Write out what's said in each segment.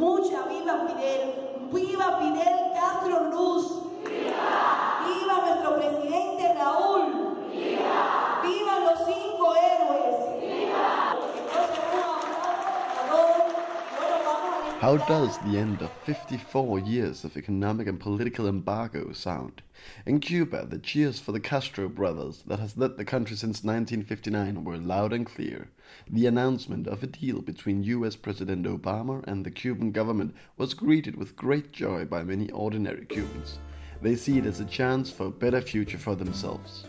mucha viva Fidel, viva Fidel Castro How does the end of 54 years of economic and political embargo sound? In Cuba, the cheers for the Castro brothers that has led the country since 1959 were loud and clear. The announcement of a deal between US President Obama and the Cuban government was greeted with great joy by many ordinary Cubans. They see it as a chance for a better future for themselves.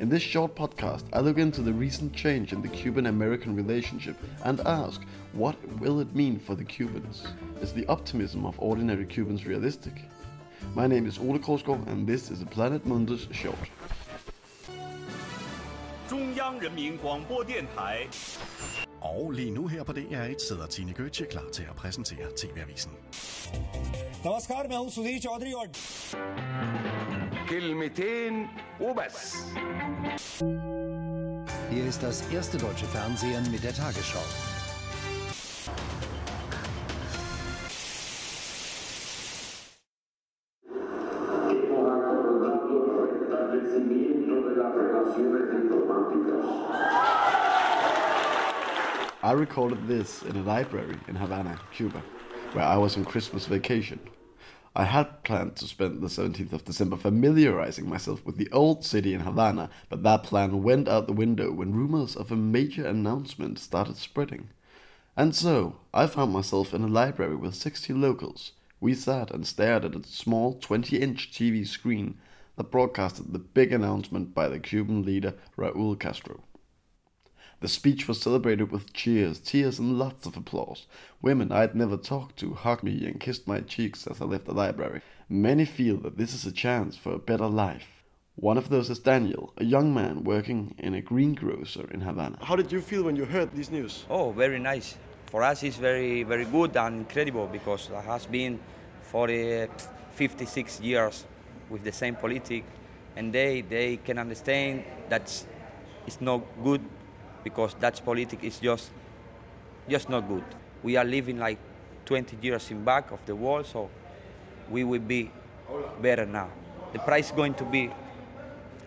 In this short podcast, I look into the recent change in the Cuban American relationship and ask, what will it mean for the Cubans? Is the optimism of ordinary Cubans realistic? My name is Ole Korsgaard, and this is a Planet Mundus Short. 中央人民广播电台。Og lige nu her på DR1 sidder Tine Gøtzsche klar til at præsentere TV-avisen. Namaskar, med Sudhir Chaudhry. كلمتين وبس Hier ist das erste deutsche Fernsehen mit der Tagesschau. Hemos acordado el restablecimiento de las relaciones diplomáticas. I recorded this in a library in Havana, Cuba, where I was on Christmas vacation. I had planned to spend the 17th of December familiarizing myself with the old city in Havana, but that plan went out the window when rumors of a major announcement started spreading. And so, I found myself in a library with 60 locals. We sat and stared at a small 20 inch TV screen that broadcasted the big announcement by the Cuban leader Raul Castro. The speech was celebrated with cheers, tears, and lots of applause. Women I'd never talked to hugged me and kissed my cheeks as I left the library. Many feel that this is a chance for a better life. One of those is Daniel, a young man working in a greengrocer in Havana. How did you feel when you heard these news? Oh, very nice. For us, it's very, very good and incredible because it has been for uh, 56 years with the same politic, and they they can understand that it's not good because Dutch politics is just just not good. We are living like 20 years in back of the wall, so we will be better now. The price is going to be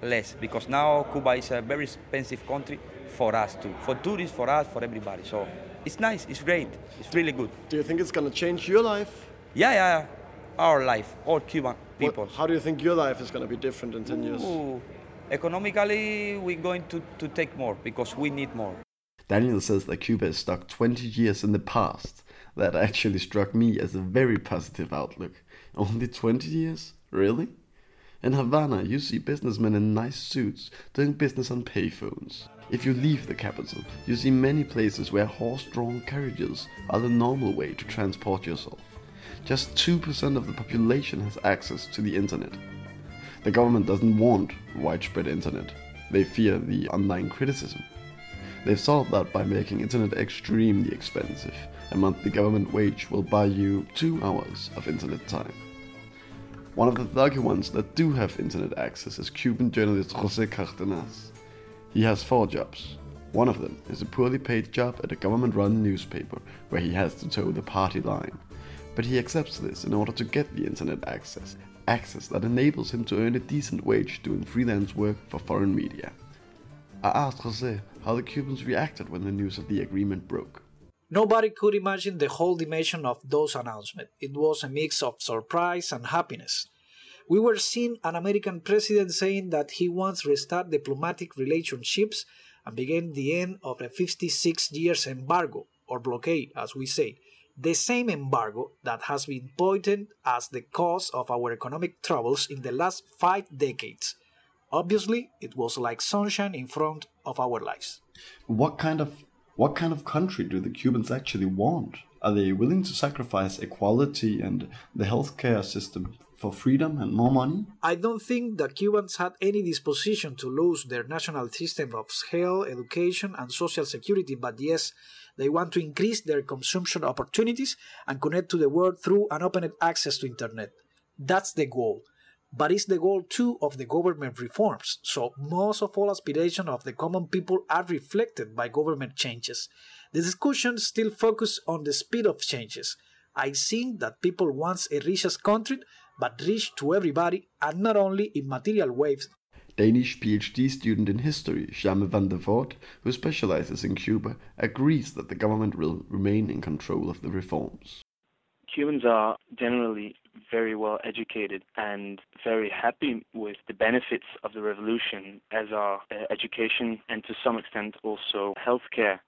less because now Cuba is a very expensive country for us too, for tourists, for us, for everybody. So it's nice, it's great, it's really good. Do you think it's going to change your life? Yeah, yeah, yeah. our life, all Cuban people. What, how do you think your life is going to be different in 10 years? Economically, we're going to, to take more because we need more. Daniel says that Cuba is stuck 20 years in the past. That actually struck me as a very positive outlook. Only 20 years? Really? In Havana, you see businessmen in nice suits doing business on payphones. If you leave the capital, you see many places where horse drawn carriages are the normal way to transport yourself. Just 2% of the population has access to the internet. The government doesn't want widespread internet, they fear the online criticism. They've solved that by making internet extremely expensive. A monthly government wage will buy you two hours of internet time. One of the lucky ones that do have internet access is Cuban journalist Jose Cardenas. He has four jobs. One of them is a poorly paid job at a government run newspaper where he has to toe the party line. But he accepts this in order to get the internet access, access that enables him to earn a decent wage doing freelance work for foreign media. I asked Jose how the Cubans reacted when the news of the agreement broke. Nobody could imagine the whole dimension of those announcements. It was a mix of surprise and happiness. We were seeing an American president saying that he wants to restart diplomatic relationships and begin the end of a 56 years embargo, or blockade, as we say. The same embargo that has been pointed as the cause of our economic troubles in the last five decades. Obviously, it was like sunshine in front of our lives. What kind of what kind of country do the Cubans actually want? Are they willing to sacrifice equality and the healthcare system for freedom and more money? I don't think that Cubans had any disposition to lose their national system of health, education, and social security, but yes, they want to increase their consumption opportunities and connect to the world through an open access to internet. That's the goal. But it's the goal too of the government reforms, so most of all aspirations of the common people are reflected by government changes. The discussion still focuses on the speed of changes. I think that people want a richest country, but rich to everybody and not only in material ways. Danish PhD student in history Jaime van der Voort, who specializes in Cuba, agrees that the government will remain in control of the reforms. Cubans are generally very well educated and very happy with the benefits of the revolution, as are uh, education and to some extent also healthcare,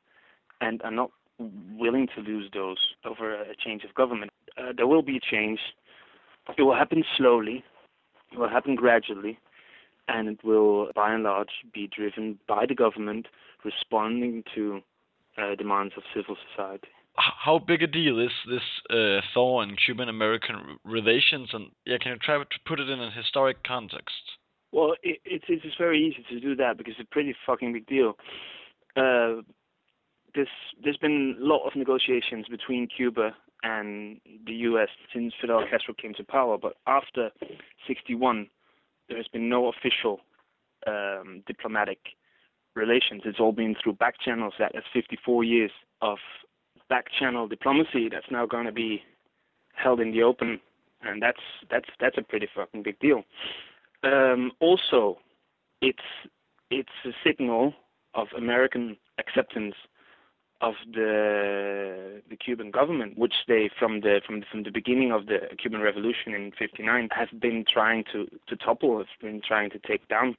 and are not willing to lose those over a change of government. Uh, there will be a change. It will happen slowly. It will happen gradually and it will, by and large, be driven by the government responding to uh, demands of civil society. How big a deal is this uh, thaw in Cuban-American relations, and yeah, can you try to put it in a historic context? Well, it, it's it's very easy to do that because it's a pretty fucking big deal. Uh, this there's been a lot of negotiations between Cuba and the U.S. since Fidel Castro came to power, but after '61, there has been no official um, diplomatic relations. It's all been through back channels. That is 54 years of back channel diplomacy that's now going to be held in the open, and that's that's that's a pretty fucking big deal. Um, also, it's it's a signal of American acceptance of the the Cuban government, which they from the from from the beginning of the Cuban Revolution in '59 have been trying to to topple, have been trying to take down,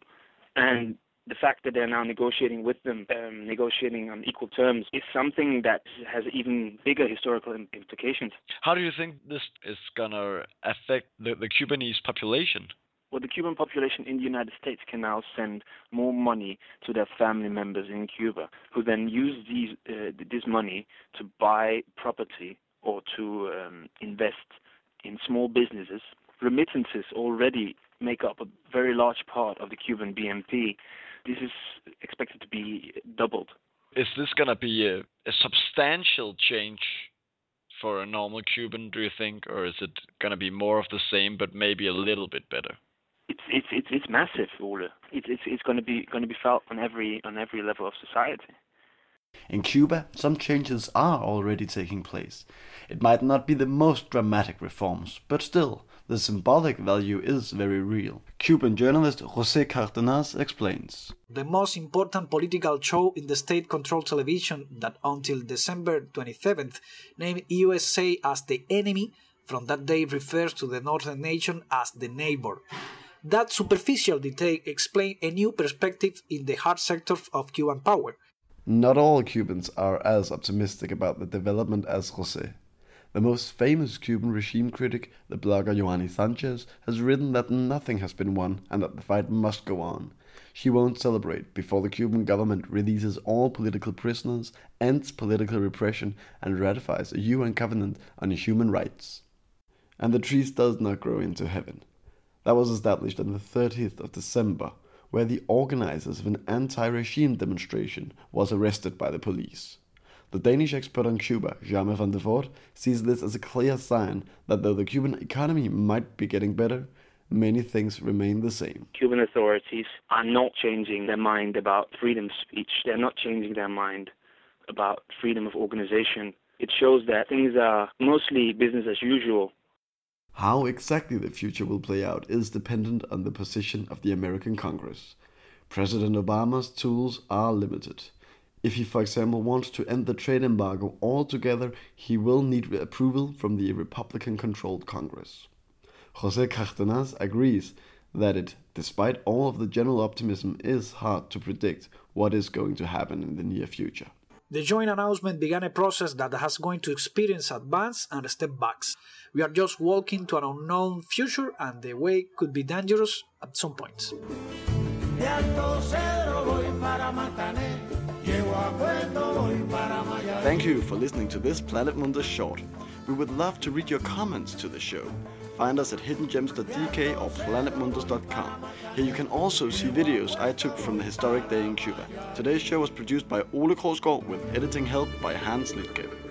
and the fact that they're now negotiating with them, um, negotiating on equal terms, is something that has even bigger historical implications. How do you think this is gonna affect the, the Cubanese population? Well, the Cuban population in the United States can now send more money to their family members in Cuba, who then use these uh, this money to buy property or to um, invest in small businesses. Remittances already make up a very large part of the Cuban BNP. This is expected to be doubled. Is this going to be a, a substantial change for a normal Cuban, do you think, or is it going to be more of the same, but maybe a little bit better? It's it's it's it's massive, Ole. It's it's it's going to be going to be felt on every on every level of society. In Cuba, some changes are already taking place. It might not be the most dramatic reforms, but still, the symbolic value is very real. Cuban journalist Jose Cardenas explains. The most important political show in the state controlled television that until December 27th named USA as the enemy from that day refers to the northern nation as the neighbor. That superficial detail explains a new perspective in the hard sector of Cuban power. Not all Cubans are as optimistic about the development as Jose. The most famous Cuban regime critic, the blogger Yoani Sanchez, has written that nothing has been won and that the fight must go on. She won't celebrate before the Cuban government releases all political prisoners, ends political repression, and ratifies a UN covenant on human rights. And the trees does not grow into heaven that was established on the 30th of December, where the organizers of an anti-regime demonstration was arrested by the police. The Danish expert on Cuba, Jaime van der Voort, sees this as a clear sign that though the Cuban economy might be getting better, many things remain the same. Cuban authorities are not changing their mind about freedom of speech. They're not changing their mind about freedom of organization. It shows that things are mostly business as usual how exactly the future will play out is dependent on the position of the American Congress. President Obama's tools are limited. If he, for example, wants to end the trade embargo altogether, he will need approval from the Republican controlled Congress. Jose Cardenas agrees that it, despite all of the general optimism, is hard to predict what is going to happen in the near future. The joint announcement began a process that has going to experience advance and step backs. We are just walking to an unknown future, and the way could be dangerous at some points. Thank you for listening to this Planet Mundus short. We would love to read your comments to the show. Find us at hiddengems.dk or planetmundus.com. Here you can also see videos I took from the historic day in Cuba. Today's show was produced by Ole Krogsgaard with editing help by Hans Lidgave.